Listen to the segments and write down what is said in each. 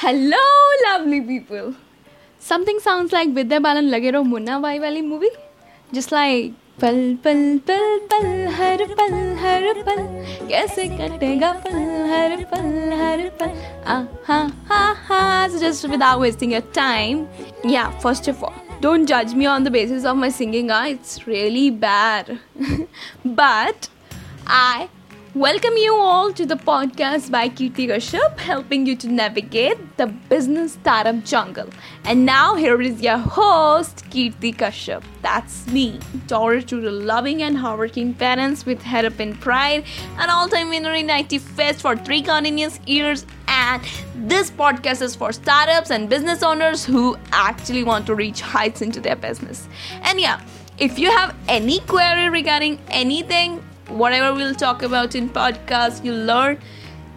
Hello, lovely people. Something sounds like Vidya Balan Lagero Munna Bhai wali movie. Just like पल पल पल पल हर पल हर पल कैसे कटेगा पल हर पल हर पल ah ha ha ha so just without wasting your time yeah first of all don't judge me on the basis of my singing ah it's really bad but i Welcome you all to the podcast by Kirti Kashyap, helping you to navigate the business startup jungle. And now here is your host, Kirti Kashyap. That's me, daughter to the loving and hardworking parents with head pride, an all-time winner in IT Fest for three continuous years. And this podcast is for startups and business owners who actually want to reach heights into their business. And yeah, if you have any query regarding anything whatever we'll talk about in podcast you learn.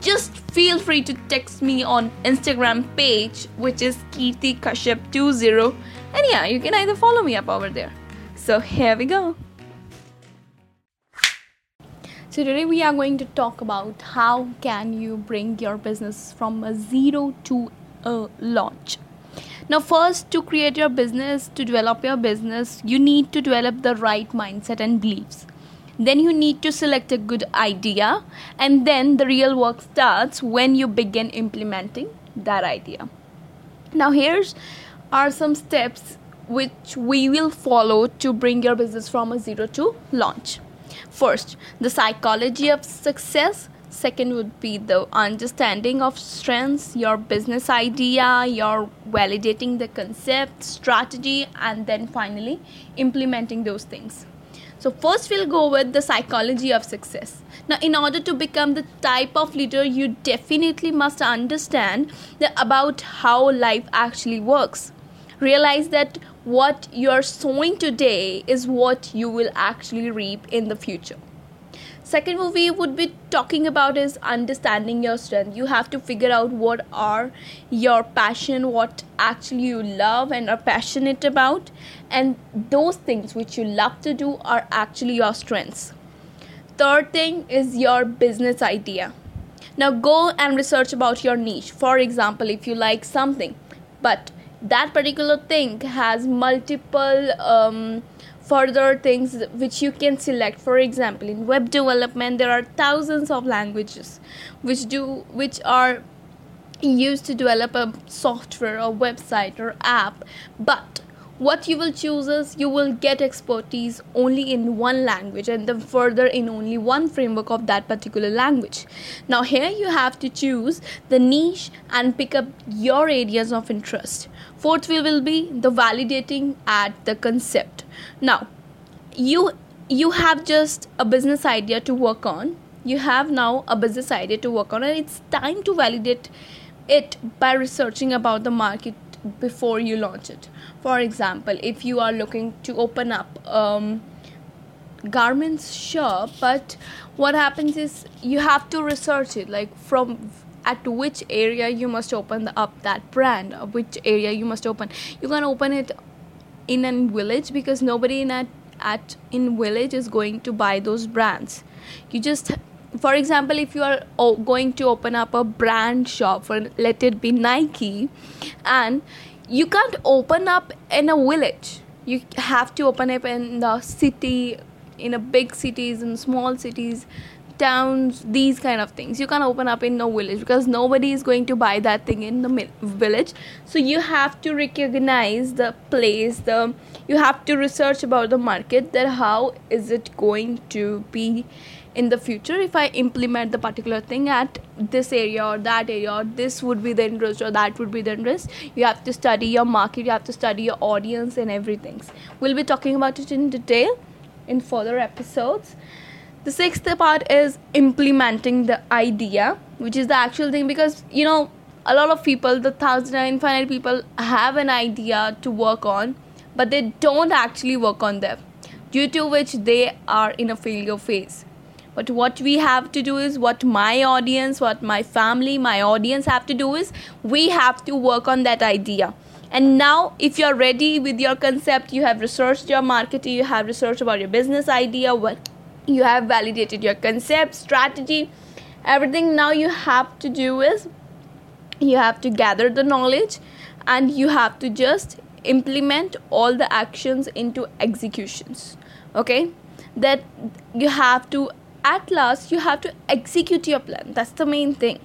Just feel free to text me on instagram page which is kirti kashyap 20 and yeah you can either follow me up over there. So here we go. So today we are going to talk about how can you bring your business from a zero to a launch. Now first to create your business to develop your business you need to develop the right mindset and beliefs then you need to select a good idea, and then the real work starts when you begin implementing that idea. Now, here's are some steps which we will follow to bring your business from a zero to launch. First, the psychology of success. Second would be the understanding of strengths, your business idea, your validating the concept, strategy, and then finally implementing those things. So, first, we'll go with the psychology of success. Now, in order to become the type of leader, you definitely must understand the, about how life actually works. Realize that what you're sowing today is what you will actually reap in the future second movie would be talking about is understanding your strength. You have to figure out what are your passion what actually you love and are passionate about. And those things which you love to do are actually your strengths. Third thing is your business idea. Now go and research about your niche. For example if you like something but that particular thing has multiple um, further things which you can select. For example in web development there are thousands of languages which do which are used to develop a software or website or app but what you will choose is you will get expertise only in one language and then further in only one framework of that particular language. Now here you have to choose the niche and pick up your areas of interest. Fourth we will be the validating at the concept. Now you you have just a business idea to work on. You have now a business idea to work on and it's time to validate it by researching about the market before you launch it. For example if you are looking to open up um, garments shop but what happens is you have to research it like from at which area you must open up that brand or which area you must open. You can open it in a village because nobody in at, at in village is going to buy those brands. You just for example if you are oh, going to open up a brand shop for let it be nike and you can't open up in a village. You have to open up in the city in a big cities and small cities towns these kind of things. You can't open up in no village because nobody is going to buy that thing in the village. So you have to recognize the place the you have to research about the market that how is it going to be in the future. If i implement the particular thing at this area or that area or this would be the interest or that would be the interest you have to study your market you have to study your audience and everything. We'll be talking about it in detail in further episodes the sixth part is implementing the idea which is the actual thing because you know a lot of people the thousand and infinite people have an idea to work on but they don't actually work on them due to which they are in a failure phase. But what we have to do is what my audience what my family my audience have to do is we have to work on that idea. And now if you're ready with your concept you have researched your marketing you have researched about your business idea what you have validated your concept strategy everything. Now you have to do is you have to gather the knowledge and you have to just implement all the actions into executions okay? That you have to at last you have to execute your plan. That's the main thing